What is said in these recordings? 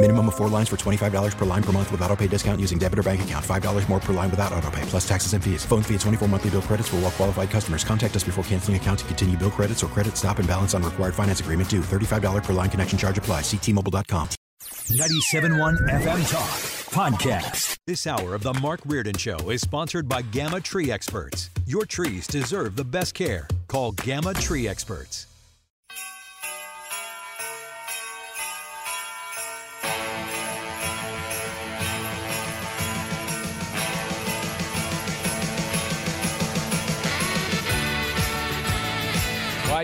Minimum of four lines for $25 per line per month with auto pay discount using debit or bank account. $5 more per line without auto pay, plus taxes and fees. Phone fee at 24 monthly bill credits for all qualified customers. Contact us before canceling account to continue bill credits or credit stop and balance on required finance agreement due. $35 per line connection charge apply. Ctmobile.com. 97.1 FM Talk Podcast. This hour of The Mark Reardon Show is sponsored by Gamma Tree Experts. Your trees deserve the best care. Call Gamma Tree Experts.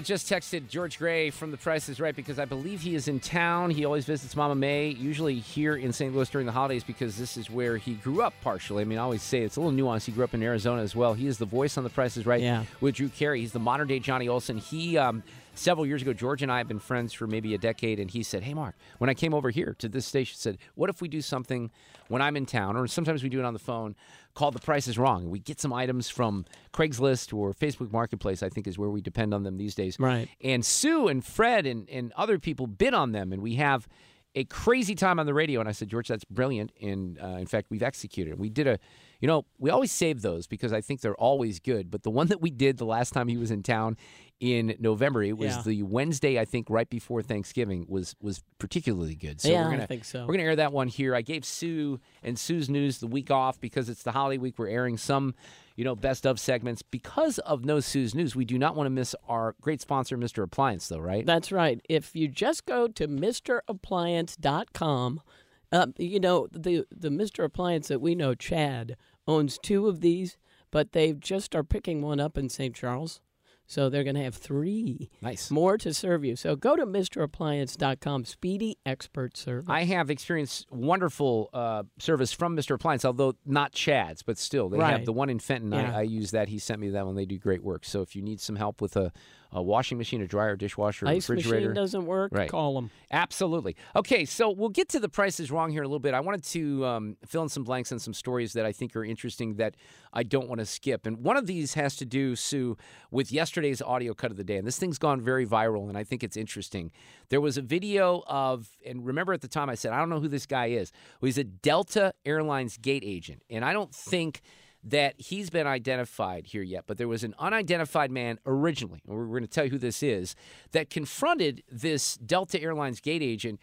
Just texted George Gray from The Price is Right because I believe he is in town. He always visits Mama May, usually here in St. Louis during the holidays because this is where he grew up partially. I mean, I always say it's a little nuanced. He grew up in Arizona as well. He is the voice on The Price is Right Yeah. with Drew Carey. He's the modern day Johnny Olson. He, um, several years ago, George and I have been friends for maybe a decade, and he said, Hey, Mark, when I came over here to this station, said, What if we do something when I'm in town, or sometimes we do it on the phone, called The Price is Wrong? We get some items from Craigslist or Facebook Marketplace, I think is where we depend on them these days. Right. And Sue and Fred and, and other people bid on them, and we have a crazy time on the radio. And I said, George, that's brilliant. And uh, in fact, we've executed. We did a, you know, we always save those because I think they're always good. But the one that we did the last time he was in town in November, it was Yeah. the Wednesday, I think, right before Thanksgiving, was was particularly good. So Yeah, we're I gonna, think so. We're gonna air that one here. I gave Sue and Sue's News the week off because it's the holiday week. We're airing some, you know, best of segments because of No Sue's News. We do not want to miss our great sponsor, Mr. Appliance, though, right? That's right. If you just go to MrAppliance.com, uh, you know, the, the Mr. Appliance that we know, Chad, owns two of these, but they just are picking one up in St. Charles. So they're going to have three Nice. more to serve you. So go to MrAppliance.com, speedy expert service. I have experienced wonderful uh, service from Mr. Appliance, although not Chad's, but still, they have the one in Fenton. Yeah. I, I use that. He sent me that one. They do great work. So if you need some help with a, a washing machine, a dryer, dishwasher, Ice refrigerator, machine doesn't work, Right. call them. Absolutely. Okay, so we'll get to the prices wrong here in a little bit. I wanted to um, fill in some blanks and some stories that I think are interesting that I don't want to skip. And one of these has to do, Sue, with yesterday's audio cut of the day. And this thing's gone very viral, and I think it's interesting. There was a video of, and remember at the time I said, I don't know who this guy is. Well, he's a Delta Airlines gate agent. And I don't think that he's been identified here yet, but there was an unidentified man originally, and we're going to tell you who this is, that confronted this Delta Airlines gate agent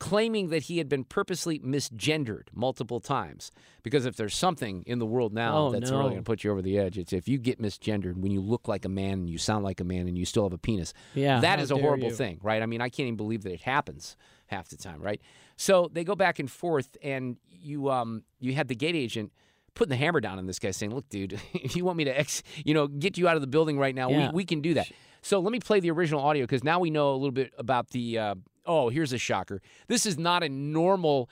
claiming that he had been purposely misgendered multiple times. Because if there's something in the world now Oh, that's no. really going to put you over the edge, it's if you get misgendered when you look like a man and you sound like a man and you still have a penis. Yeah, That is a horrible you. thing, right? I mean, I can't even believe that it happens half the time, right? So they go back and forth, and you um you had the gate agent putting the hammer down on this guy, saying, "Look, dude, if you want me to ex, you know, get you out of the building right now, Yeah. we, we can do that." So let me play the original audio because now we know a little bit about the. Uh, oh, here's a shocker. This is not a normal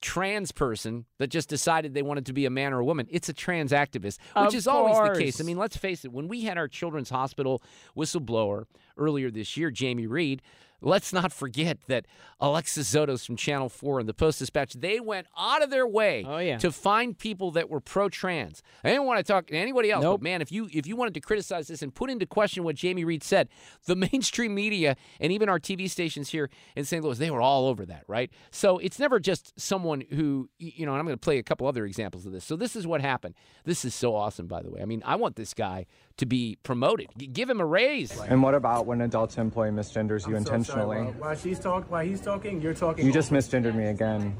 trans person that just decided they wanted to be a man or a woman. It's a trans activist, which Of is always the case. I mean, let's face it, when we had our Children's Hospital whistleblower earlier this year, Jamie Reed, let's not forget that Alexis Zotos from Channel 4 and the Post Dispatch, they went out of their way Oh, yeah. to find people that were pro-trans. I didn't want to talk to anybody else, Nope. but man, if you if you wanted to criticize this and put into question what Jamie Reed said, the mainstream media and even our TV stations here in St. Louis, they were all over that, right? So it's never just someone who you know, and I'm going to play a couple other examples of this. So this is what happened. This is so awesome, by the way. I mean, I want this guy to be promoted. Give him a raise. And what about when an Delta employee misgenders you I'm so sorry. intentionally? While, while she's talking, while he's talking, you're talking. You just misgendered me again,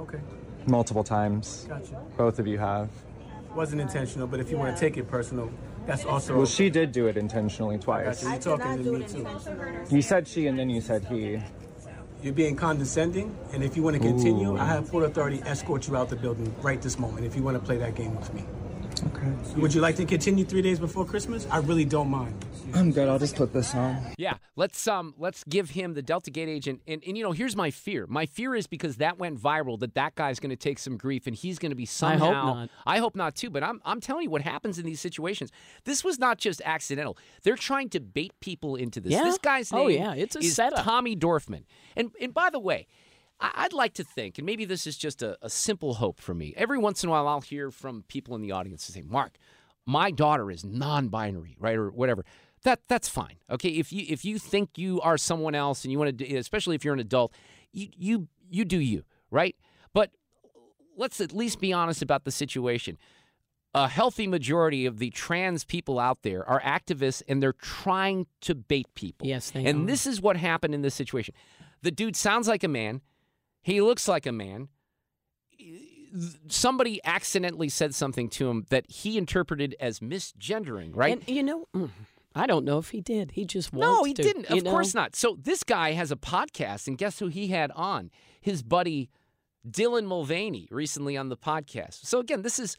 Okay, multiple times. gotcha. Both of you have. Wasn't intentional, but if you want to take it personal, That's also. Well, she did do it intentionally twice. You're talking to me too. You said she and then you said he. You're being condescending, and if you want to continue, I have full authority to escort you out the building right this moment. If you want to play that game with me. Okay. Would you like to continue three days before Christmas? I really don't mind. I'm good. I'll just put this on. Yeah, let's um let's give him the Delta Gate agent, and and you know here's my fear. My fear is because that went viral that that guy's going to take some grief and he's going to be somehow. I hope not. I hope not too. But I'm I'm telling you what happens in these situations. This was not just accidental. They're trying to bait people into this. Yeah? This guy's name Oh, yeah, it's a is setup. Tommy Dorfman. And and by the way. I'd like to think, and maybe this is just a, a simple hope for me. Every once in a while, I'll hear from people in the audience and say, "Mark, my daughter is non-binary, right, or whatever." That that's fine. Okay, if you if you think you are someone else and you want to, especially if you're an adult, you you you do you, right? But let's at least be honest about the situation. A healthy majority of the trans people out there are activists and they're trying to bait people. Yes, they And are. this is what happened in this situation. The dude sounds like a man. He looks like a man. Somebody accidentally said something to him that he interpreted as misgendering, right? And you know, mm, I don't know if he did. He just wants No, he to, didn't. Of know? course not. So this guy has a podcast, and guess who he had on? His buddy Dylan Mulvaney recently on the podcast. So again, this is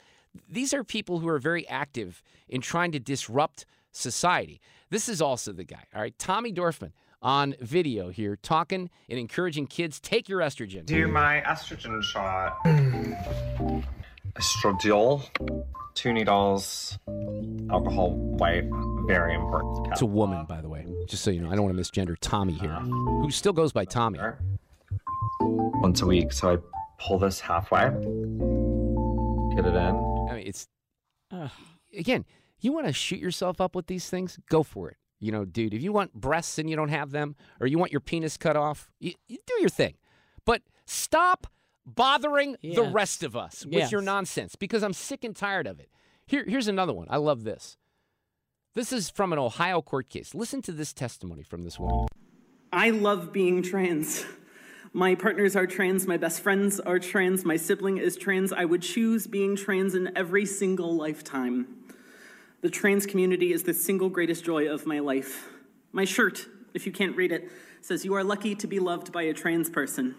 these are people who are very active in trying to disrupt society. This is also the guy. All right, Tommy Dorfman on video here talking and encouraging kids take your estrogen. Do my estrogen shot. Estradiol, two needles, alcohol white, very important. It's a woman, by the way. Just so you know, I don't want to misgender Tommy here, uh, who still goes by uh, Tommy. Once a week, so I pull this halfway, get it in. I mean, it's again, you want to shoot yourself up with these things, go for it. You know, dude, if you want breasts and you don't have them, or you want your penis cut off, you, you do your thing. But stop bothering the rest of us with your nonsense because I'm sick and tired of it. Here, here's another one. I love this. This is from an Ohio court case. Listen to this testimony from this woman. I love being trans. My partners are trans, my best friends are trans, my sibling is trans. I would choose being trans in every single lifetime. The trans community is the single greatest joy of my life. My shirt, if you can't read it, says, You are lucky to be loved by a trans person.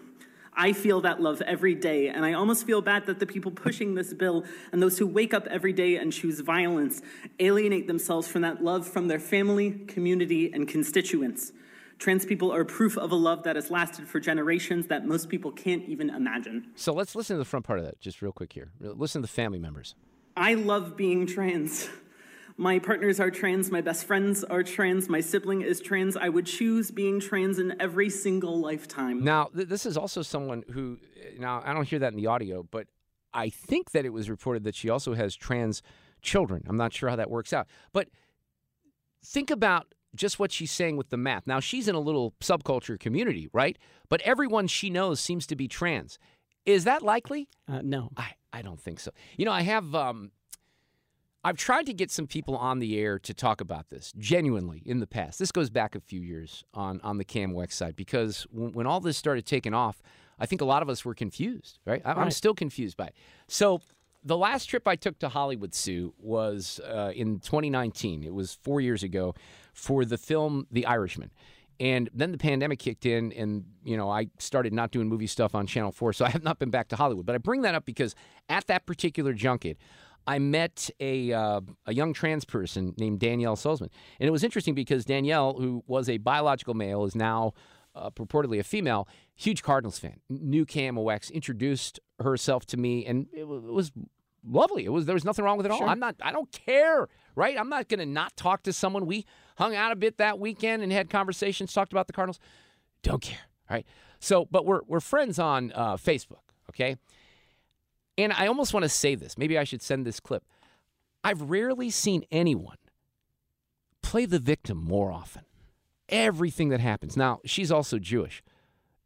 I feel that love every day, and I almost feel bad that the people pushing this bill and those who wake up every day and choose violence alienate themselves from that love from their family, community, and constituents. Trans people are proof of a love that has lasted for generations that most people can't even imagine. So let's listen to the front part of that just real quick here. Listen to the family members. I love being trans. My partners are trans, my best friends are trans, my sibling is trans. I would choose being trans in every single lifetime. Now, th- this is also someone who, now, I don't hear that in the audio, but I think that it was reported that she also has trans children. I'm not sure how that works out. But think about just what she's saying with the math. Now, she's in a little subculture community, right? But everyone she knows seems to be trans. Is that likely? Uh, no. I, I don't think so. You know, I have. Um, I've tried to get some people on the air to talk about this genuinely in the past. This goes back a few years on, on the KMOX side because when, when all this started taking off, I think a lot of us were confused, right? I, I'm Right. still confused by it. So the last trip I took to Hollywood, Sue, was uh, in 2019. It was four years ago for the film The Irishman. And then the pandemic kicked in, and you know I started not doing movie stuff on Channel Four, so I have not been back to Hollywood. But I bring that up because at that particular junket, I met a uh, a young trans person named Danielle Sulzman, and it was interesting because Danielle, who was a biological male, is now uh, purportedly a female. Huge Cardinals fan, new knew KMOX, introduced herself to me, and it, wa- it was lovely. It was there was nothing wrong with it at all. I'm not. I don't care, right? I'm not going to not talk to someone. We hung out a bit that weekend and had conversations, talked about the Cardinals. Don't care, all right? So, but we're we're friends on uh, Facebook, okay? And I almost want to say this. Maybe I should send this clip. I've rarely seen anyone play the victim more often. Everything that happens. Now, she's also Jewish.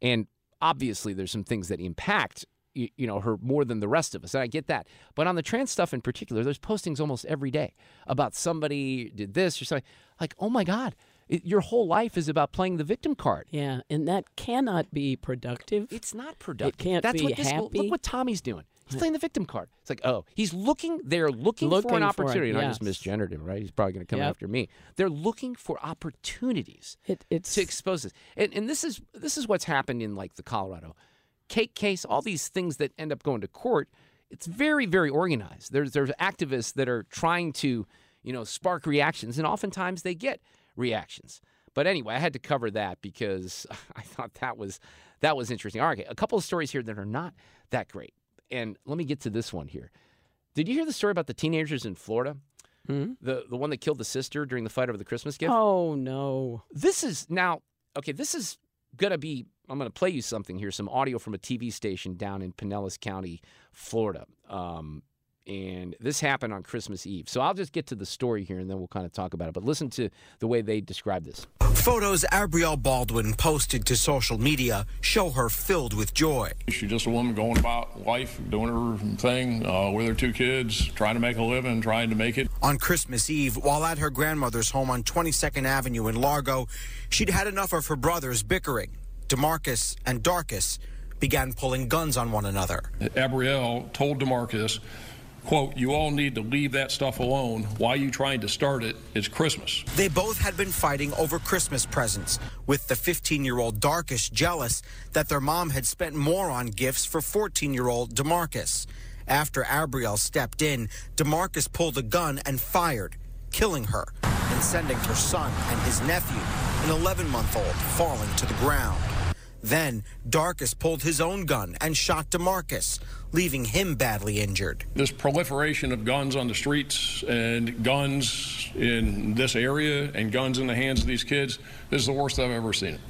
And obviously there's some things that impact you, you know her more than the rest of us. And I get that. But on the trans stuff in particular, there's postings almost every day about somebody did this or something. Like, "Oh my god, It, your whole life is about playing the victim card. Yeah, and that cannot be productive. It's not productive. It can't That's be what this, happy. Look what Tommy's doing. He's playing the victim card. It's like, oh, he's looking. They're looking, for Looking an for it, opportunity. and I just misgendered him, right? He's probably going to come Yep. after me. They're looking for opportunities It, it's to expose this. And, and this is this is what's happened in like the Colorado cake case. All these things that end up going to court. It's very very organized. There's there's activists that are trying to you know spark reactions, and oftentimes they get reactions. But anyway, I had to cover that because I thought that was that was interesting. All right, okay, a couple of stories here that are not that great. And let me get to this one here. Did you hear the story about the teenagers in Florida? Hmm? The the one that killed the sister during the fight over the Christmas gift? Oh no. This is now okay. This is gonna be. I'm gonna play you something here. Some audio from a TV station down in Pinellas County, Florida. Um, and this happened on Christmas Eve. So I'll just get to the story here, and then we'll kind of talk about it. But listen to the way they describe this. Photos Abrielle Baldwin posted to social media show her filled with joy. She's just a woman going about life, doing her thing uh, with her two kids, trying to make a living, trying to make it. On Christmas Eve, while at her grandmother's home on 22nd Avenue in Largo, she'd had enough of her brothers bickering. Demarcus and Darkus began pulling guns on one another. Abrielle told Demarcus, quote, you all need to leave that stuff alone. Why are you trying to start it? It's Christmas. They both had been fighting over Christmas presents, with the 15 year old Darkus jealous that their mom had spent more on gifts for 14 year old Demarcus. After Abrielle stepped in, Demarcus pulled a gun and fired, killing her and sending her son and his nephew, an 11 month old, falling to the ground. Then Darkus pulled his own gun and shot Demarcus, leaving him badly injured. This proliferation of guns on the streets and guns in this area and guns in the hands of these kids, this is the worst I've ever seen it.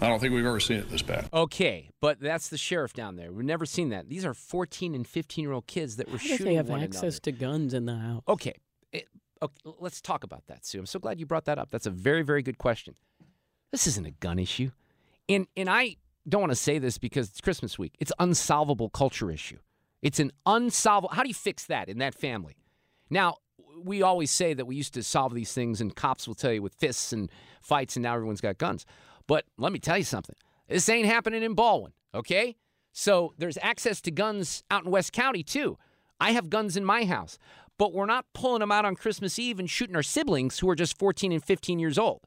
I don't think we've ever seen it this bad. Okay, but that's the sheriff down there. We've never seen that. These are 14 and 15 year old kids that were How shooting they have one access another. to guns in the house? Okay. It- okay, let's talk about that, Sue. I'm so glad you brought that up. That's a very, very good question. This isn't a gun issue. And and I don't want to say this because it's Christmas week. It's unsolvable culture issue. It's an unsolvable how do you fix that in that family? Now, we always say that we used to solve these things and cops will tell you with fists and fights and now everyone's got guns. But let me tell you something. This ain't happening in Ballwin, okay? So there's access to guns out in West County too. I have guns in my house, but we're not pulling them out on Christmas Eve and shooting our siblings who are just 14 and 15 years old.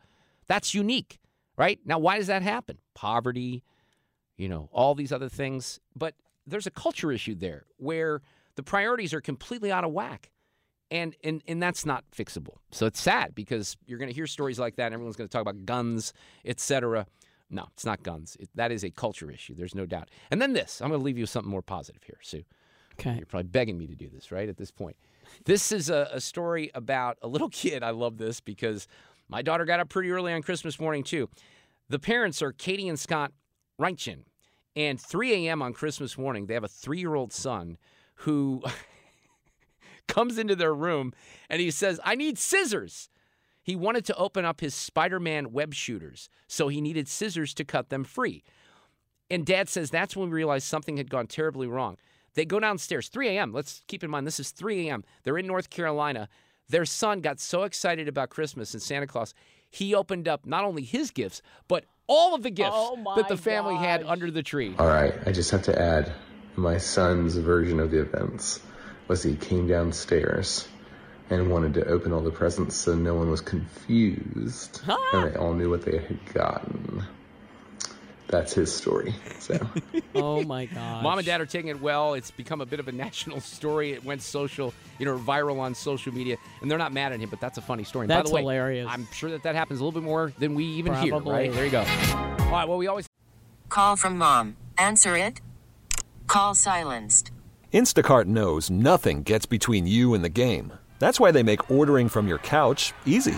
That's unique, right? Now, why does that happen? Poverty, you know, all these other things. But there's a culture issue there where the priorities are completely out of whack. And, and and that's not fixable. So it's sad because you're going to hear stories like that. And everyone's going to talk about guns, etc. No, it's not guns. It, that is a culture issue. There's no doubt. And then this. I'm going to leave you with something more positive here, Sue. Okay. You're probably begging me to do this, right? At this point, this is a, a story about a little kid. I love this because my daughter got up pretty early on Christmas morning too. The parents are Katie and Scott Reinchin, and 3 a.m. on Christmas morning, they have a three-year-old son who comes into their room and he says, "I need scissors." He wanted to open up his Spider-Man web shooters, so he needed scissors to cut them free. And dad says that's when we realized something had gone terribly wrong. They go downstairs, 3 a.m. Let's keep in mind this is 3 a.m. They're in North Carolina. Their son got so excited about Christmas and Santa Claus, he opened up not only his gifts, but all of the gifts Oh that the family had under the tree. All right, I just have to add my son's version of the events was he came downstairs and wanted to open all the presents so no one was confused and they all knew what they had gotten. That's his story. So Oh my god. Mom and dad are taking it well. It's become a bit of a national story. It went social, you know, viral on social media, and they're not mad at him, but that's a funny story. And by That's the way, hilarious. I'm sure that that happens a little bit more than we even hear. Right there you go. All right. Well, we always Call from mom. Answer it. Call silenced. Instacart knows nothing gets between you and the game. That's why they make ordering from your couch easy.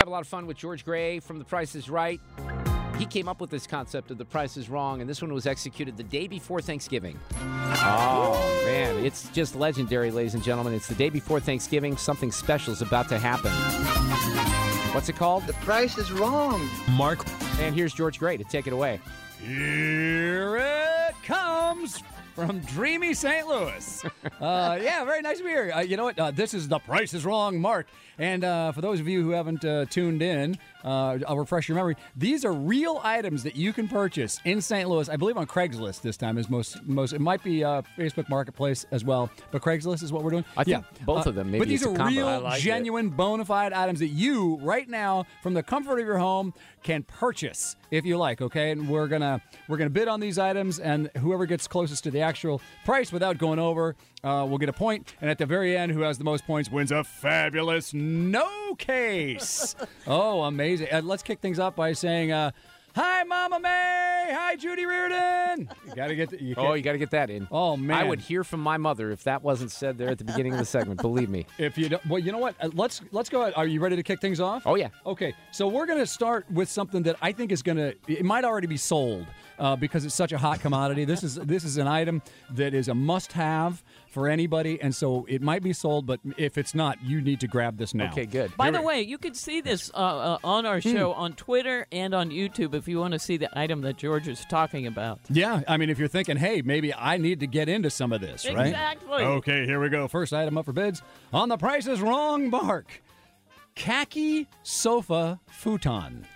Have a lot of fun with George Gray from The Price is Right. He came up with this concept of The Price is Wrong, and this one was executed the day before Thanksgiving. Oh, man. It's just legendary, ladies and gentlemen. It's the day before Thanksgiving. Something special is about to happen. What's it called? The Price is Wrong. Mark. And here's George Gray to take it away. Here it comes from dreamy St. Louis. Uh, yeah, very nice to be here. Uh, you know what? Uh, this is The Price is Wrong, Mark. And uh, for those of you who haven't uh, tuned in, uh, I'll refresh your memory. These are real items that you can purchase in St. Louis. I believe on Craigslist this time is most most. It might be uh, Facebook Marketplace as well, but Craigslist is what we're doing. I think yeah. both of them, maybe but these are combo. real, I like it. genuine, bona fide items that you right now, from the comfort of your home, can purchase if you like. Okay, and we're gonna we're gonna bid on these items, and whoever gets closest to the actual price without going over uh, will get a point, and at the very end, who has the most points wins a fabulous no case. oh, amazing! Uh, let's kick things off by saying. Uh, Hi, Mama May. Hi, Judy Reardon. You gotta get. The, you Oh, you got to get that in. Oh man, I would hear from my mother if that wasn't said there at the beginning of the segment. Believe me. If you don't, well, you know what? Uh, let's let's go. Ahead. Are you ready to kick things off? Oh yeah. Okay, so we're gonna start with something that I think is gonna. It might already be sold uh, because it's such a hot commodity. This is this is an item that is a must-have for anybody, and so it might be sold. But if it's not, you need to grab this now. Okay, good. By the way, you can see this uh, uh, on our show on Twitter and on YouTube if you want to see the item that George is talking about. Yeah, I mean, if you're thinking, hey, maybe I need to get into some of this, right? Exactly. Okay, here we go. First item up for bids on the Price is Wrong mark. Khaki sofa futon.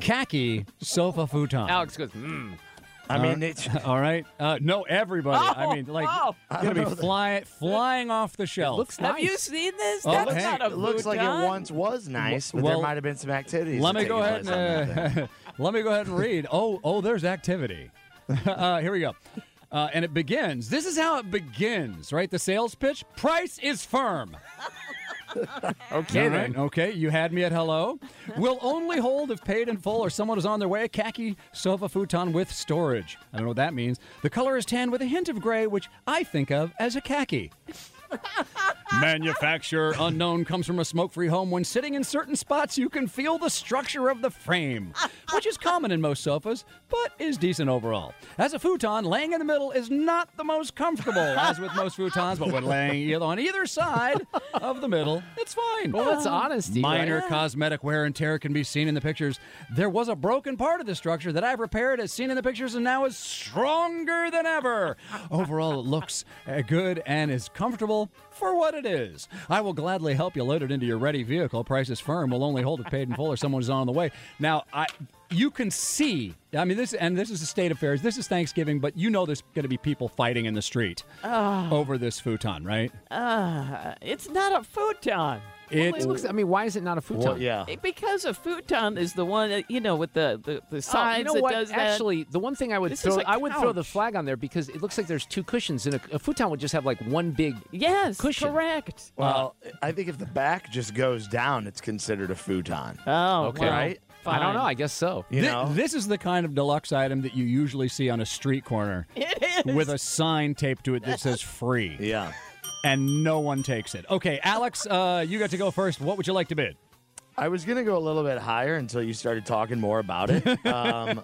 Khaki sofa futon. Alex goes, hmm. I mean, it's all right. Uh, no, everybody. I mean, like, oh. gonna be flying flying off the shelf. looks Have you seen this? Oh, That's hey, not a it looks like futon. it once was nice, but Well, there might have been some activities. Let me go ahead place on that and uh, let me go ahead and read. Oh, oh, there's activity. uh, here we go. Uh, and it begins. This is how it begins, right? The sales pitch. Price is firm. Okay then. Okay, you had me at hello. Will only hold if paid in full or someone is on their way. A khaki sofa futon with storage. I don't know what that means. The color is tan with a hint of gray, which I think of as a khaki. Manufacturer unknown comes from a smoke free home. When sitting in certain spots, you can feel the structure of the frame, which is common in most sofas, but is decent overall. As a futon, laying in the middle is not the most comfortable, as with most futons, but when laying either on either side of the middle, it's fine. Well, that's honesty. Minor right? cosmetic wear and tear can be seen in the pictures. There was a broken part of the structure that I've repaired as seen in the pictures and now is stronger than ever. Overall, it looks uh, good and is comfortable for what it is. I will gladly help you load it into your ready vehicle. Price is firm. We'll only hold it paid in full or someone is on the way. Now, I you can see. I mean, this and this is a state of affairs. This is Thanksgiving, but you know there's going to be people fighting in the street Ah. over this futon, right? Uh, it's not a futon. It, It looks, I mean, why is it not a futon? Well, yeah. It- Because a futon is the one that, you know with the the, the Oh, sides you know that what? does that. Actually, the one thing I would This throw, a I would throw the flag on there because it looks like there's two cushions, and a, a futon would just have like one big. yes, cushion. correct. Well, I think if the back just goes down, it's considered a futon. Oh, Okay. well, Right? I don't know. I guess so. You Thi- know? this is the kind of deluxe item that you usually see on a street corner It is. with a sign taped to it that says free, yeah. And no one takes it. Okay, Alex, uh, you got to go first. What would you like to bid? I was gonna go a little bit higher until you started talking more about it. Um,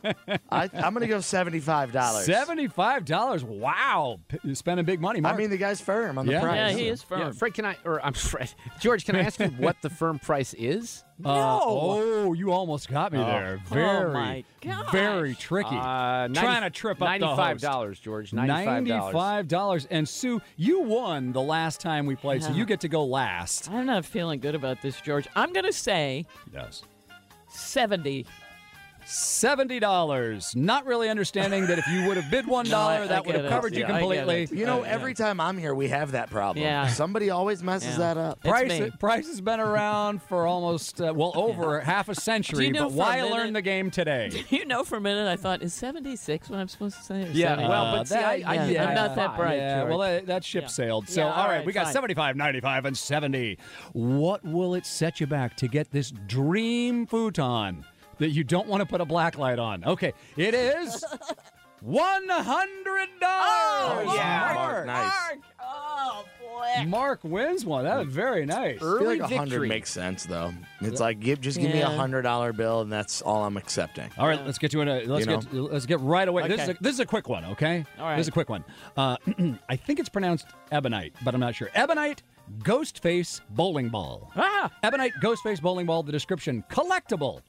I, I'm gonna go seventy-five dollars. Seventy-five dollars. Wow, P- you're spending big money. Mark. I mean, the guy's firm on the Yeah. price. yeah, he is firm. Yeah, Fred, can I or I'm Fred, George? Can I ask you what the firm price is? Uh, oh, you almost got me Oh. there. Oh, Very, my very tricky. Uh, 90 Trying to trip up the host. $95, George. $95. $95. And Sue, you won the last time we played, so you get to go last. I'm not feeling good about this, George. I'm going to say Yes. 70. $70. Not really understanding that if you would have bid $1, No, I- I that would get have it. covered you Yeah, I completely. You know, every time I'm here, we have that problem. Yeah. Somebody always messes that up. Price, Price has been around for almost, uh, well, over half a century, you know but why minute- learn the game today? You know, for a minute, I thought, is 76 what I'm supposed to say? Yeah, 70? well, but see, I- I did I'm not that that. bright. Yeah, George. well, that, that ship Yeah. sailed. So, Yeah, all right, we got fine. 75, 95, and 70. What will it set you back to get this dream futon that you don't want to put a black light on? Okay, it is $100. Oh, yeah. Mark. Nice. Oh, boy. Mark wins one. That was very nice. Early I feel like a hundred makes sense though. It's like give just give me a hundred dollar bill and that's all I'm accepting. All right, let's get to it. uh, Let's You get let's get right away. This is a, this is a quick one, okay? All right. This is a quick one. Uh, I think it's pronounced ebonite, but I'm not sure. Ebonite Ghostface bowling ball. Ah! Ebonite Ghostface bowling ball. The description: collectible.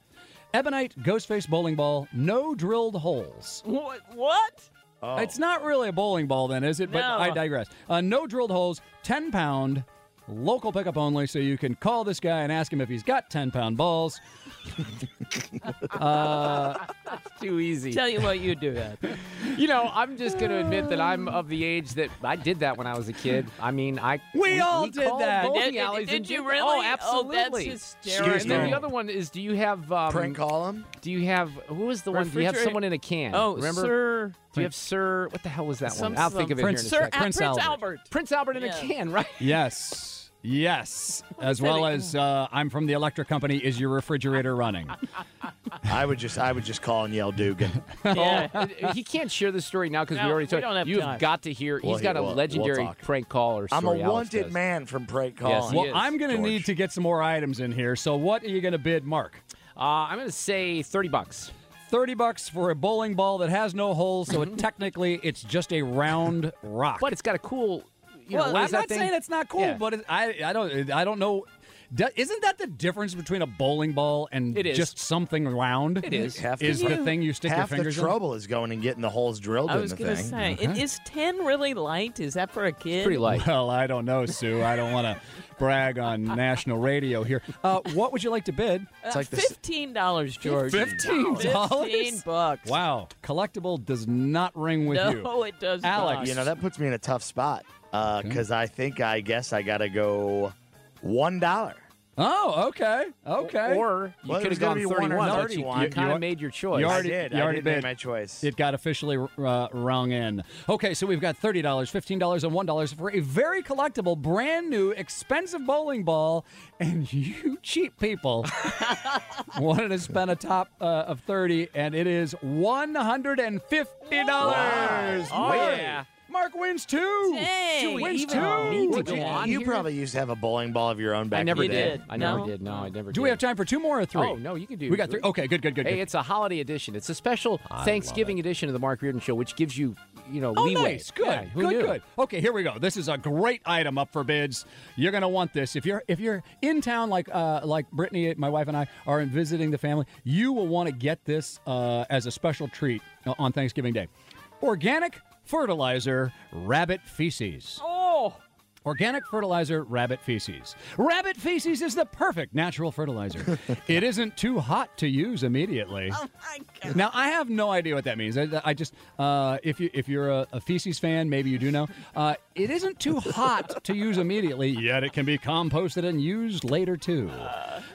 Ebonite Ghostface bowling ball. No drilled holes. What? What? It's not really a bowling ball, then, is it? But No. I digress. Uh, no drilled holes. Ten pound. Local pickup only, so you can call this guy and ask him if he's got 10 pound balls. uh, Too easy. Tell you what, you do that. You know, I'm just going to admit that I'm of the age that I did that when I was a kid. I mean, I We all did that. bowling Did- did you really? Oh, absolutely. Oh, that's absolutely. hysterical. And then the other one is: Do you have um, Prank call him? Do you have who was the one? Do you have someone in a can? Oh, remember? Sir- Do you have Sir? What the hell was that Some- one? I'll think of it Prince- here in a Sir- second. Prince Prince Albert. Albert. Prince Albert in Yeah. a can, right? Yes. Yes. As well as uh, I'm from the electric company. Is your refrigerator running? I would just I would just call and yell Dugan. Yeah. He can't share the story now because No, we already we told don't have You've time. got to hear. Well, he's got he- a we'll- we'll legendary talk. prank caller I'm a Alex wanted does. man from prank Yes, calling. he well, is, I'm going to need to get some more items in here. So, what are you going to bid, Mark? Uh, I'm going to say thirty bucks. 30 bucks for a bowling ball that has no holes, so it, technically it's just a round rock. But it's got a cool. You well, know, what I'm is that not thing? saying it's not cool, Yeah. but it, I I don't I don't know. Do- Isn't that the difference between a bowling ball and It is. just something round? It is. Half Is the, the thing you stick your half fingers the in? trouble is going and getting the holes drilled I in was the going to thing. say, and uh-huh. is 10 really light? Is that for a kid? pretty light. Well, I don't know, Sue. I don't want to brag on national radio here. Uh, what would you like to bid? It's Uh, like this. $15, George. Fifteen dollars. 15 bucks. Wow, collectible does not ring with you. No, it does Alex. not. You know that puts me in a tough spot because I think I guess I gotta go one dollar. Oh, okay, okay. Or you Well, could have gonna gone be one or 31. but you, 31. you kind of made your choice. you I already- did. you I already did make bid. my choice. It got officially uh, rung in. Okay, so we've got thirty dollars, fifteen dollars, and one dollars for a very collectible, brand new, expensive bowling ball, and you cheap people wanted to spend a top uh, of thirty, and it is one hundred and fifty dollars. Oh, yeah. Mark wins two. Dang, wins even two. need to go you, on you here? probably used to have a bowling ball of your own back I never in the did. day. I never No? did. No, I never did. Do we have time for two more or three? Oh no, you can do. We got three. Okay, good, good, good. Hey, good. it's a holiday edition. It's a special Thanksgiving edition of the Mark Reardon Show, which gives you, you know, Oh, leeway. nice. Good. Yeah, who good. knew? Good. Okay, here we go. This is a great item up for bids. You're gonna want this if you're if you're in town like uh, like Brittany, my wife and I are in visiting the family. You will want to get this uh, as a special treat uh, on Thanksgiving Day. Organic fertilizer rabbit feces. Oh, Organic fertilizer, rabbit feces. Rabbit feces is the perfect natural fertilizer. it isn't too hot to use immediately. oh my God. Now I have no idea what that means. I, I just uh, if you if you're a, a feces fan, maybe you do know. Uh, it isn't too hot to use immediately, yet it can be composted and used later too.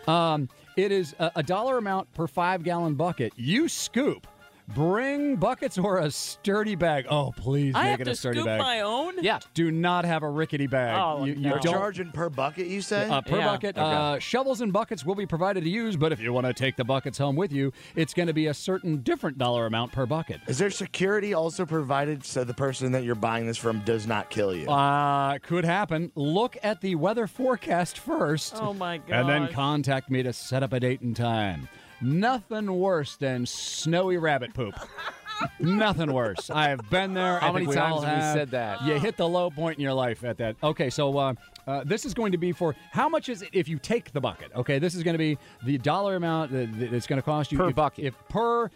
Um, it is a, a dollar amount per five gallon bucket. You scoop. Bring buckets or a sturdy bag. Oh, please I make have it to a sturdy scoop bag. my own? Yeah. Do not have a rickety bag. Oh, you, you no. You're don't charging per bucket, you say? uh, per Yeah. bucket. Uh, shovels and buckets will be provided to use, but if you want to take the buckets home with you, it's going to be a certain different dollar amount per bucket. Is there security also provided so the person that you're buying this from does not kill you? Uh, could happen. Look at the weather forecast first. Oh, my god. And then contact me to set up a date and time. Nothing worse than snowy rabbit poop. Nothing worse. I have been there. How I many times have we said that? You hit the low point in your life at that. Okay, so uh, uh, this is going to be for how much is it if you take the bucket? Okay, this is going to be the dollar amount that that it's going to cost you Per if, bucket. If per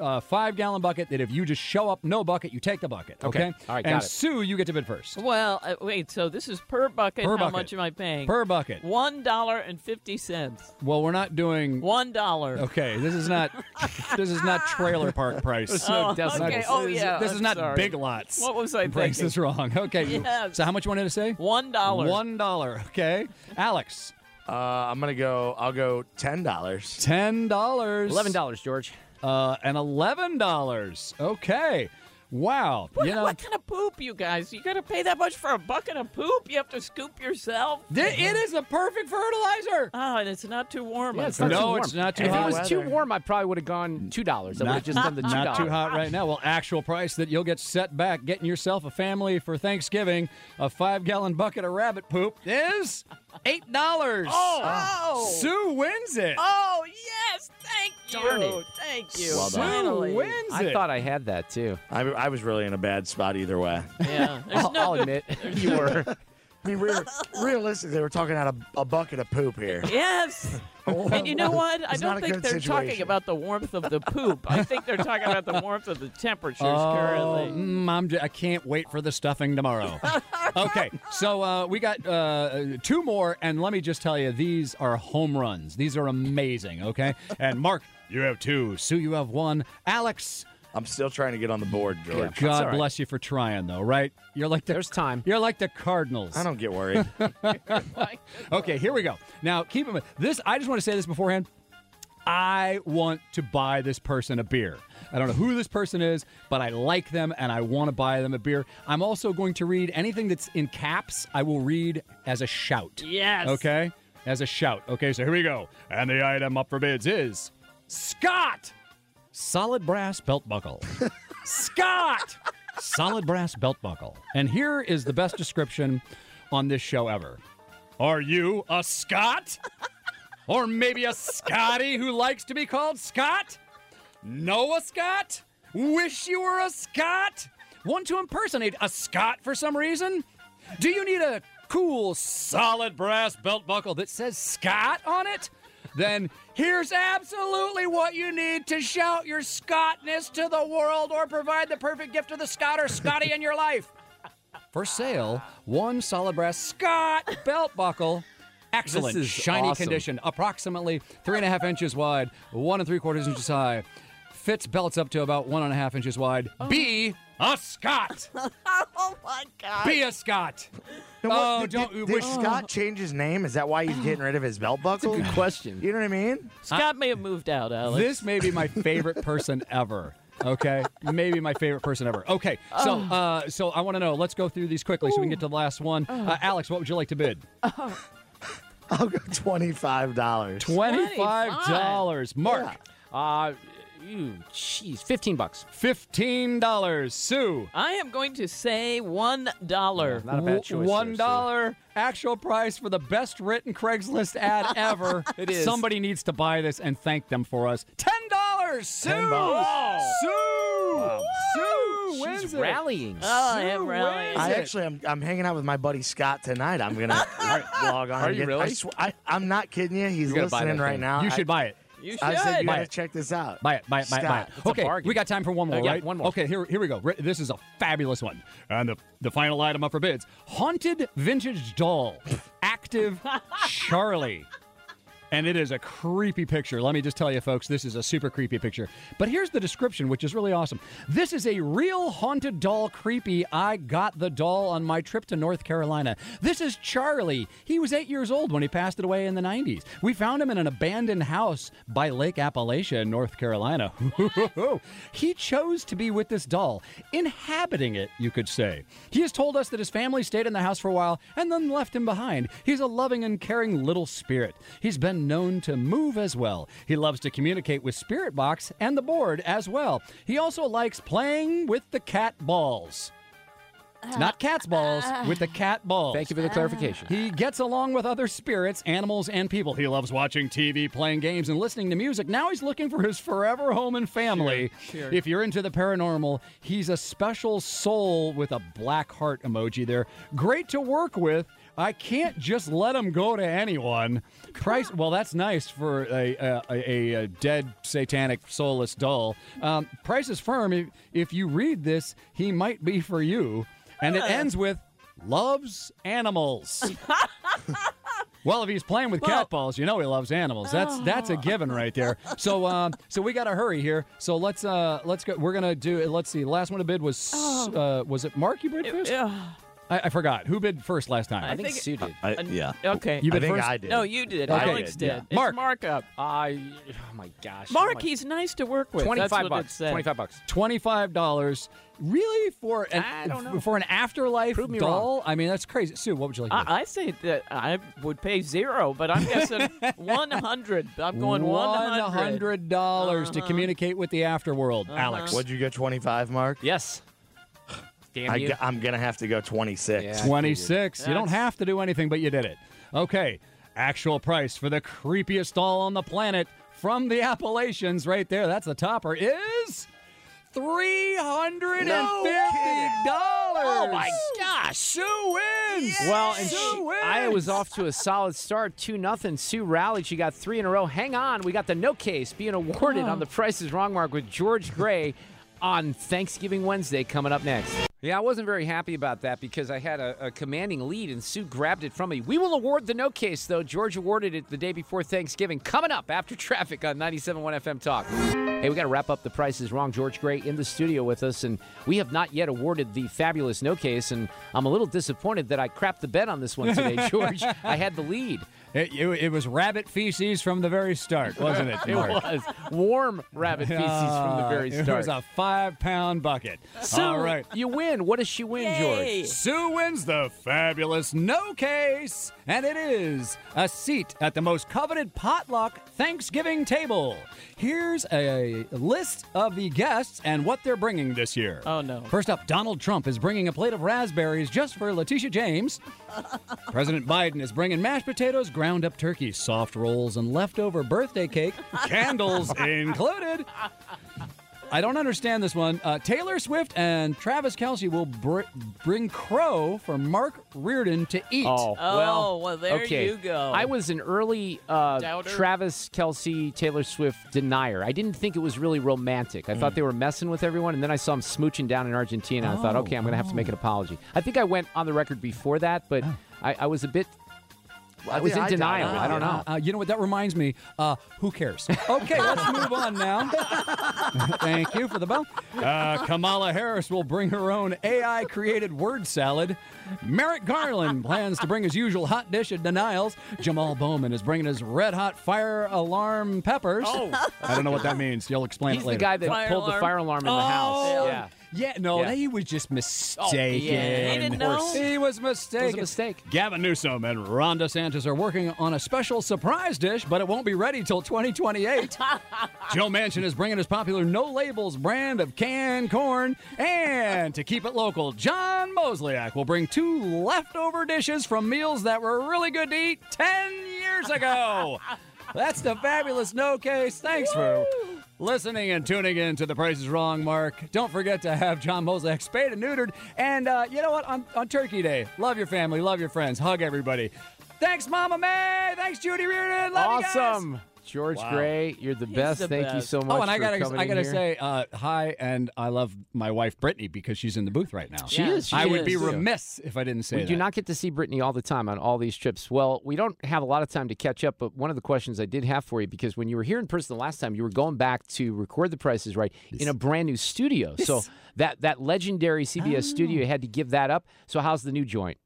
uh, five gallon bucket, that if you just show up no bucket, you take the bucket. Okay. Okay. All right, And got it. Sue, you get to bid first. Well, uh, wait. So this is per bucket. Per How bucket. much am I paying? Per bucket. One dollar and fifty cents. Well, we're not doing. One dollar. Okay, this is not. this is not trailer park price. There's no Oh, okay. This Oh, is- yeah, This I'm is not sorry. big lots. What was I Price thinking? is wrong. Okay. Yes. So how much you wanted to say? One dollar. One dollar. Okay. Alex. Uh, I'm gonna go. I'll go ten dollars. Ten dollars. Eleven dollars, George. Uh, and eleven dollars. Okay. Wow. What, you know, what kind of poop, you guys? You got to pay that much for a bucket of poop? You have to scoop yourself? Th- it is a perfect fertilizer. Oh, and it's not too warm. Yeah, it's not No, too warm. it's not too if hot. it was too warm, I probably would have gone two dollars. I would have just done the two not too hot right now. Well, actual price that you'll get set back getting yourself a family for Thanksgiving, a five gallon bucket of rabbit poop is eight dollars. Oh. Sue wins it. Oh, yes. Thank you. Darn it. Thank you. Well done. Finally. Sue wins I it. thought I had that too. I, I was really in a bad spot either way. Yeah. I'll, no I'll good- admit you were. I mean, real, realistically, we're talking out a, a bucket of poop here. Yes. and you know what? I don't think they're talking about the warmth of the poop. I think they're talking about the warmth of the temperatures Oh, currently. mm, I'm j- I can't wait for the stuffing tomorrow. okay, so uh, we got uh, two more, and let me just tell you, these are home runs. These are amazing. Okay, and Mark, you have two. Sue, you have one. Alex, I'm still trying to get on the board, George. God all right. bless you for trying, though. Right? You're like the There's time. You're like the Cardinals. I don't get worried. Okay, here we go. Now, keep in mind, this. I just want to say this beforehand. I want to buy this person a beer. I don't know who this person is, but I like them and I want to buy them a beer. I'm also going to read anything that's in caps. I will read as a shout. Yes. Okay, as a shout. Okay, so here we go. And the item up for bids is Scott, solid brass belt buckle. Scott, solid brass belt buckle. And here is the best description on this show ever. Are you a Scott? or maybe a Scotty who likes to be called Scott? Know a Scott? Wish you were a Scott? Want to impersonate a Scot for some reason? Do you need a cool, solid brass belt buckle that says Scott on it? Then here's absolutely what you need to shout your Scottness to the world or provide the perfect gift to the Scot or Scotty in your life. For sale, one solid brass Scott belt buckle. Excellent, This is shiny awesome. condition, approximately three and a half inches wide, one and three quarters inches high. Fits belts up to about one and a half inches wide. Be a Scot. oh my God. Be a Scot. Now, what- Oh, did, don't did, wish. did Scott change his name? Is that why he's getting rid of his belt buckle? Good question. You know what I mean? Scott may have moved out, Alex. This may be my favorite person ever. Okay, maybe my favorite person ever. Okay, so uh, so I want to know. Let's go through these quickly so we can get to the last one. Uh, Alex, what would you like to bid? I'll go twenty-five dollars. Twenty-five dollars. Mark, Uh, you, jeez, fifteen bucks. fifteen dollars. Sue, I am going to say one dollar. Not a bad choice. one there, Sue. dollar actual price for the best written Craigslist ad ever. It is. Somebody needs to buy this and thank them for us. Ten dollars. Sue. Ten bucks. Sue. Sue She's wins it. rallying. Oh, I am rallying. I actually, I'm, I'm hanging out with my buddy Scott tonight. I'm gonna log on. Are you get- really? I sw- I, am not kidding you. He's You gotta buy listening right thing. now. You I- should buy it. You should. I said you gotta check this out. Buy it, buy it, buy it, buy it. Scott, it's a okay, we got time for one more, Uh, yeah, right? one more. Okay, here, here we go. This is a fabulous one. And the, the final item up for bids Haunted Vintage Doll, Active Charlie. And it is a creepy picture. Let me just tell you, folks, this is a super creepy picture. But here's the description, which is really awesome. This is a real haunted doll creepy. I got the doll on my trip to North Carolina. This is Charlie. He was eight years old when he passed away in the 90s. We found him in an abandoned house by Lake Appalachia in North Carolina. he chose to be with this doll, inhabiting it, you could say. He has told us that his family stayed in the house for a while and then left him behind. He's a loving and caring little spirit. He's been known to move as well. He loves to communicate with Spirit Box and the board as well. He also likes playing with the cat balls. Uh, not cat's balls, uh, with the cat balls. Thank you for the uh, clarification. He gets along with other spirits, animals, and people. He loves watching TV, playing games, and listening to music. Now he's looking for his forever home and family. Sure, sure. If you're into the paranormal, he's a special soul with a black heart emoji there. Great to work with. I can't just let him go to anyone. Price, well, that's nice for a, a, a, dead satanic soulless doll. Um, price is firm. If, if you read this, he might be for you. And it ends with loves animals. Well, if he's playing with cat balls, you know he loves animals. That's that's a given right there. So um, so we got to hurry here. So let's uh let's go. We're gonna do. Let's see. Last one to bid was uh was it Mark? You bid first. I, I forgot who bid first last time. I, think, Sue did. I, yeah. Okay. You I bid think first? I did. No, you did. Okay. Alex did. Yeah. It's Mark. markup. I. Oh my gosh. Mark, Oh my- he's nice to work with. Twenty-five That's what it bucks. Twenty-five bucks. Twenty-five dollars, really for an I don't know. for an afterlife Prove me doll? I mean, that's crazy. Sue, what would you like? to? I, I say that I would pay zero, but I'm guessing 100. I'm going 100. hundred dollars to Uh-huh. communicate with the afterworld, Uh-huh. Alex. What'd you get? 25, Mark? Yes. Damn I, you. am gonna have to go 26. Yeah. 26. You don't have to do anything, but you did it. Okay. Actual price for the creepiest doll on the planet from the Appalachians right there. That's the topper is $350. Oh my gosh. Sue wins. Well, and Sue she, wins. I was off to a solid start, two nothing. Sue rallied; she got three in a row. Hang on, we got the no case being awarded on the Price is Wrong mark with George Gray on Thanksgiving Wednesday coming up next. Yeah, I wasn't very happy about that because I had a, a commanding lead and Sue grabbed it from me. We will award the no case though. George awarded it the day before Thanksgiving. Coming up after traffic on 97.1 FM Talk. Hey, we got to wrap up the Price is Wrong. George Gray in the studio with us, and we have not yet awarded the fabulous no case. And I'm a little disappointed that I crapped the bed on this one today, George. I had the lead. It, it, it was rabbit feces from the very start, wasn't it? It was warm rabbit feces from the very Ah, It was a five pound bucket. Sue, All right. you win. What does she win, George? Sue wins the fabulous no case, and it is a seat at the most coveted potluck Thanksgiving table. Here's a list of the guests and what they're bringing this year. Oh, no. First up, Donald Trump is bringing a plate of raspberries just for Letitia James. President Biden is bringing mashed potatoes, ground up turkey, soft rolls, and leftover birthday cake, candles included. I don't understand this one. Uh, Taylor Swift and Travis Kelce will br- bring crow for Mark Reardon to eat. Oh, Oh, well, well, there okay. you go. I was an early uh, Doubter? Travis Kelce, Taylor Swift denier. I didn't think it was really romantic. I thought they were messing with everyone, and then I saw him smooching down in Argentina. and I thought, Oh, okay, I'm going to have to make an apology. I think I went on the record before that, but I, I was a bit. I was in I denial. doubted I don't know. Uh, you know what? That reminds me. Uh, who cares? Okay, let's move on now. Thank you for the bell. Uh, Kamala Harris will bring her own AI created word salad. Merrick Garland plans to bring his usual hot dish of denials. Jamal Bowman is bringing his red hot fire alarm peppers. Oh. I don't know what that means. You'll explain He's it the guy that Fire pulled the fire alarm in the Oh, house. Yeah. Yeah, no, Yeah. he was just oh, mistaken. yeah. He didn't know? He was mistaken. It was a mistake. Gavin Newsom and Ron DeSantis are working on a special surprise dish, but it won't be ready till 2028. Joe Manchin is bringing his popular No Labels brand of canned corn. And to keep it local, John Mozeliak will bring two leftover dishes from meals that were really good to eat 10 years ago. That's the fabulous no case. Thanks for listening and tuning in to The Price is Wrong, Mark. Don't forget to have John Mozeliak spayed and neutered. And uh, you know what? On, on Turkey Day, love your family, love your friends, hug everybody. Thanks, Mama May. Thanks, Judy Reardon. Love you guys. Awesome. George Wow. Gray, you're the best. the Thank you so much. Oh, and I gotta, I gotta say uh, hi, and I love my wife Brittany because she's in the booth right now. She Yeah, is. She I would be remiss if I didn't say We that. do not get to see Brittany all the time on all these trips. Well, we don't have a lot of time to catch up, but one of the questions I did have for you, because when you were here in person the last time, you were going back to record the prices right in a brand new studio. So that that legendary CBS studio, you had to give that up. So how's the new joint?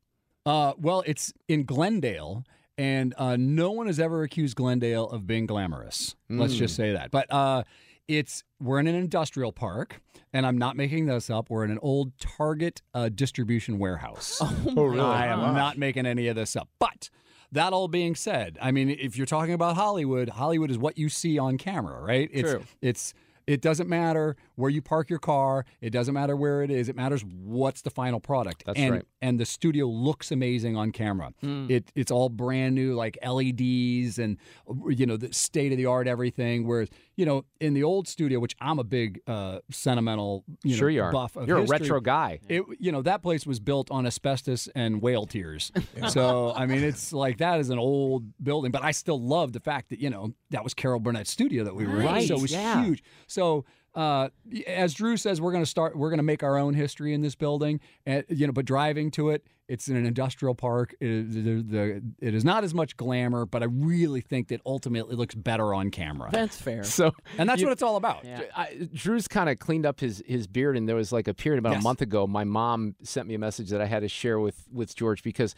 Uh, well, it's in Glendale, and uh, no one has ever accused Glendale of being glamorous. Let's just say that. But uh, it's we're in an industrial park, and I'm not making this up. We're in an old Target uh, distribution warehouse. Oh, really? I am not making any of this up. But that all being said, I mean, if you're talking about Hollywood, Hollywood is what you see on camera, right? It's True. it's It doesn't matter where you park your car. It doesn't matter where it is. It matters what's the final product. That's and, right. And the studio looks amazing on camera. Mm. It it's all brand new, like LEDs and you know the state of the art everything. Whereas you know in the old studio, which I'm a big uh, sentimental you Sure know, you are. buff of You're a retro guy. It you know that place was built on asbestos and whale tears. so I mean it's like that is an old building, but I still love the fact that you know that was Carol Burnett's studio that we were in. So it was yeah. huge. So uh, as Drew says, we're going to start. We're going to make our own history in this building, and you know, but driving to it, it's in an industrial park. It is, the, the, it is not as much glamour, but I really think that ultimately it looks better on camera. That's fair. So, and that's you- what it's all about. I, Drew's kind of cleaned up his, his beard, and there was like a period about Yes. a month ago. My mom sent me a message that I had to share with with George because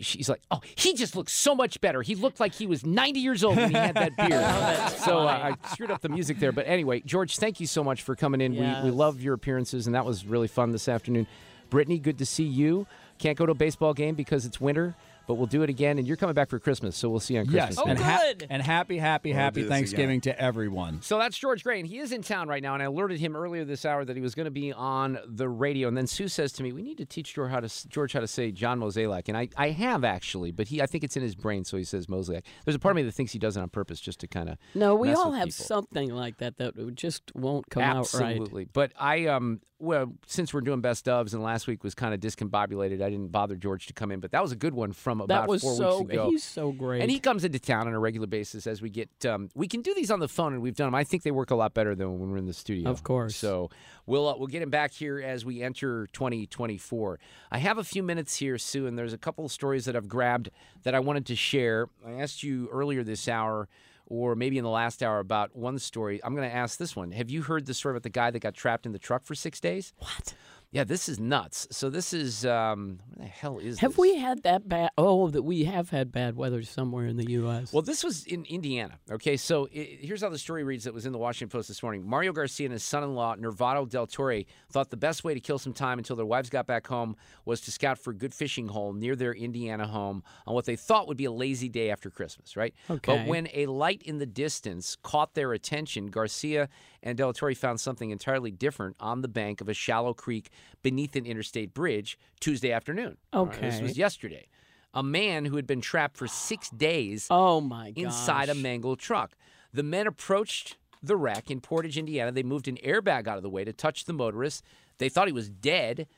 she's like, "Oh, he just looks so much better. He looked like he was 90 years old when he had that beard." so uh, I screwed up the music there, but anyway, George, thank you so much for coming in. We we love your appearances, and that was really fun this afternoon. Brittany, good to see you. Can't go to a baseball game because it's winter, but we'll do it again. And you're coming back for Christmas, so we'll see you on Christmas. Yes, Day. and, ha- and happy, happy, We'll happy do this Thanksgiving to everyone. So that's George Gray, and he is in town right now. And I alerted him earlier this hour that he was going to be on the radio. And then Sue says to me, "We need to teach George how to George how to say John Mosaic." And I, I have actually, but he I think it's in his brain, so he says Mosaic. There's a part of me that thinks he does it on purpose, just to kind of No, we mess all with have people. something like that that just won't come out right. Absolutely. But I um well, since we're doing best ofs and last week was kind of discombobulated, I didn't bother George to come in, but that was a good one from about That was four so. weeks ago. He's so great. And he comes into town on a regular basis as we get. Um, we can do these on the phone, and we've done them. I think they work a lot better than when we're in the studio. Of course. So we'll uh, we'll get him back here as we enter 2024. I have a few minutes here, Sue, and there's a couple of stories that I've grabbed that I wanted to share. I asked you earlier this hour. Or maybe in the last hour about one story. I'm going to ask this one. Have you heard the story about the guy that got trapped in the truck for six days? What? Yeah, this is nuts. So this is um, what the hell is Have this? we had that bad? Oh, that we have had bad weather somewhere in the U.S. Well, this was in Indiana. Okay, so i here's how the story reads that was in the Washington Post this morning. Mario Garcia and his son in law, Nervato Del Torre, thought the best way to kill some time until their wives got back home was to scout for a good fishing hole near their Indiana home on what they thought would be a lazy day after Christmas, right? Okay. But when a light in the distance caught their attention, Garcia and Del Torre found something entirely different on the bank of a shallow creek beneath an interstate bridge Tuesday afternoon. All right, This was yesterday. A man who had been trapped for six days oh my inside a mangled truck. The men approached the wreck in Portage, Indiana. They moved an airbag out of the way to touch the motorist. They thought he was dead.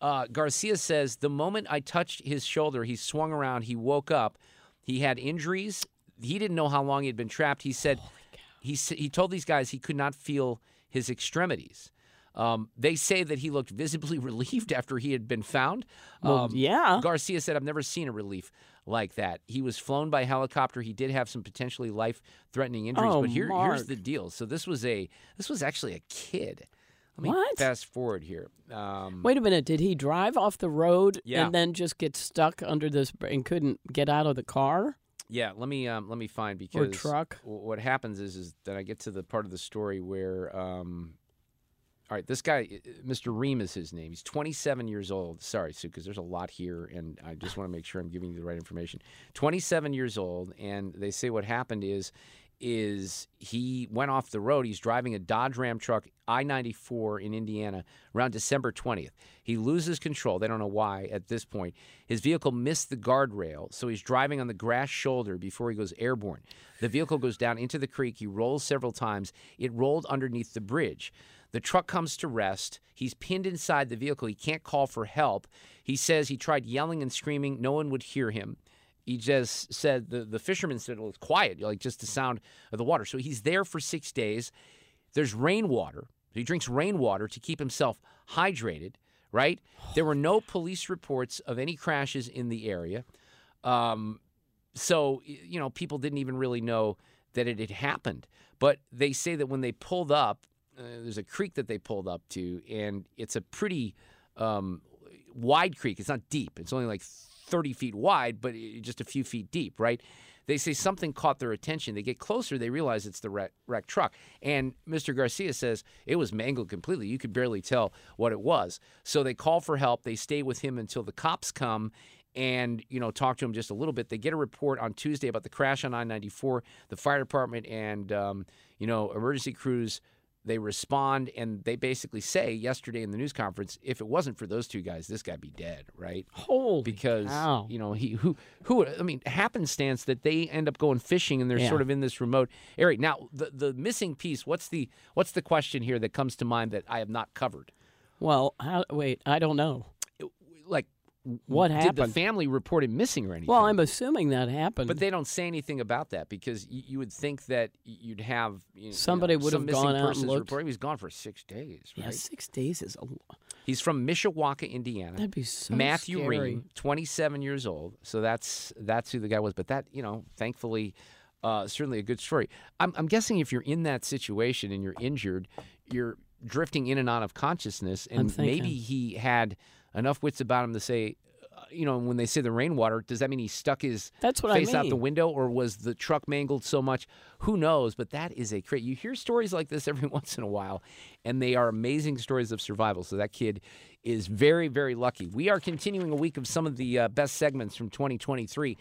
Uh, Garcia says the moment I touched his shoulder, he swung around. He woke up. He had injuries. He didn't know how long he had been trapped. He said he he told these guys he could not feel his extremities. Um, they say that he looked visibly relieved after he had been found. Well, Um, yeah. Garcia said, I've never seen a relief like that. He was flown by helicopter. He did have some potentially life threatening injuries. Oh, but here, here's the deal. So this was a this was actually a kid. Let me What? fast forward here. Um, Wait a minute. Did he drive off the road Yeah. and then just get stuck under this and couldn't get out of the car? Yeah, let me um, let me find because Or truck. what happens is is that I get to the part of the story where um, all right, this guy, Mr. Ream is his name. He's 27 years old. Sorry, Sue, because there's a lot here, and I just want to make sure I'm giving you the right information. 27 years old, and they say what happened is is he went off the road. He's driving a Dodge Ram truck, I-94 in Indiana, around December 20th. He loses control. They don't know why at this point. His vehicle missed the guardrail, so he's driving on the grass shoulder before he goes airborne. The vehicle goes down into the creek. He rolls several times. It rolled underneath the bridge. The truck comes to rest. He's pinned inside the vehicle. He can't call for help. He says he tried yelling and screaming. No one would hear him. He just said the, the fisherman said it was quiet, like just the sound of the water. So he's there for six days. There's rainwater. He drinks rainwater to keep himself hydrated, right? There were no police reports of any crashes in the area. Um, so, you know, people didn't even really know that it had happened. But they say that when they pulled up, uh, there's a creek that they pulled up to, and it's a pretty um, wide creek. It's not deep, it's only like 30 feet wide, but just a few feet deep, right? They say something caught their attention. They get closer, they realize it's the wreck, wrecked truck. And Mr. Garcia says it was mangled completely. You could barely tell what it was. So they call for help. They stay with him until the cops come and you know talk to him just a little bit. They get a report on Tuesday about the crash on I-94. The fire department and um, you know emergency crews They respond and they basically say yesterday in the news conference, if it wasn't for those two guys, this guy'd be dead, right? Holy because cow. you know he who who I mean happenstance that they end up going fishing and they're Yeah. sort of in this remote area. Now the the missing piece. What's the what's the question here that comes to mind that I have not covered? Well, how, wait, I don't know. Like What happened? did the family report him missing or anything? Well, I'm assuming that happened. But they don't say anything about that because you, you would think that you'd have you know, Somebody would some have gone out and looked. report. He was gone for six days. Right? yeah, six days is a lot. He's from Mishawaka, Indiana. That'd be so Matthew scary. Ream, 27 years old. So that's that's who the guy was. But that you know, thankfully, uh, certainly a good story. I'm, I'm guessing if you're in that situation and you're injured, you're drifting in and out of consciousness, and maybe he had enough wits about him to say. uh, You know, when they say the rainwater, does that mean he stuck his That's what I face out the window, or was the truck mangled so much? Who knows? But that is a crazy. You hear stories like this every once in a while, and they are amazing stories of survival. So that kid is very, very lucky. We are continuing a week of some of the uh, best segments from 2023.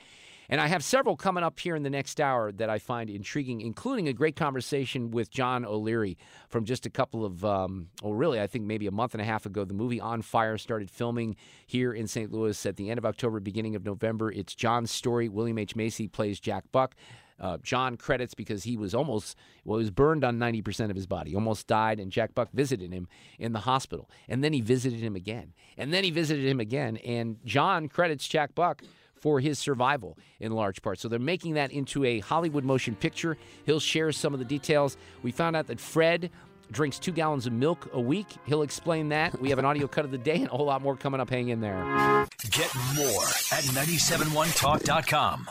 And I have several coming up here in the next hour that I find intriguing, including a great conversation with John O'Leary from just a couple of, um, well, really, I think maybe a month and a half ago. The movie On Fire started filming here in St. Louis at the end of October, beginning of November. It's John's story. William H. Macy plays Jack Buck. Uh, John credits because he was almost, well, he was burned on 90% of his body, almost died, and Jack Buck visited him in the hospital. And then he visited him again. And then he visited him again. And John credits Jack Buck for his survival in large part. So they're making that into a Hollywood motion picture. He'll share some of the details. We found out that Fred drinks two gallons of milk a week. He'll explain that. We have an audio cut of the day and a whole lot more coming up. Hang in there. Get more at 971talk.com.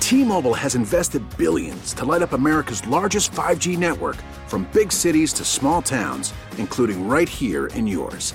T-Mobile has invested billions to light up America's largest 5G network from big cities to small towns, including right here in yours.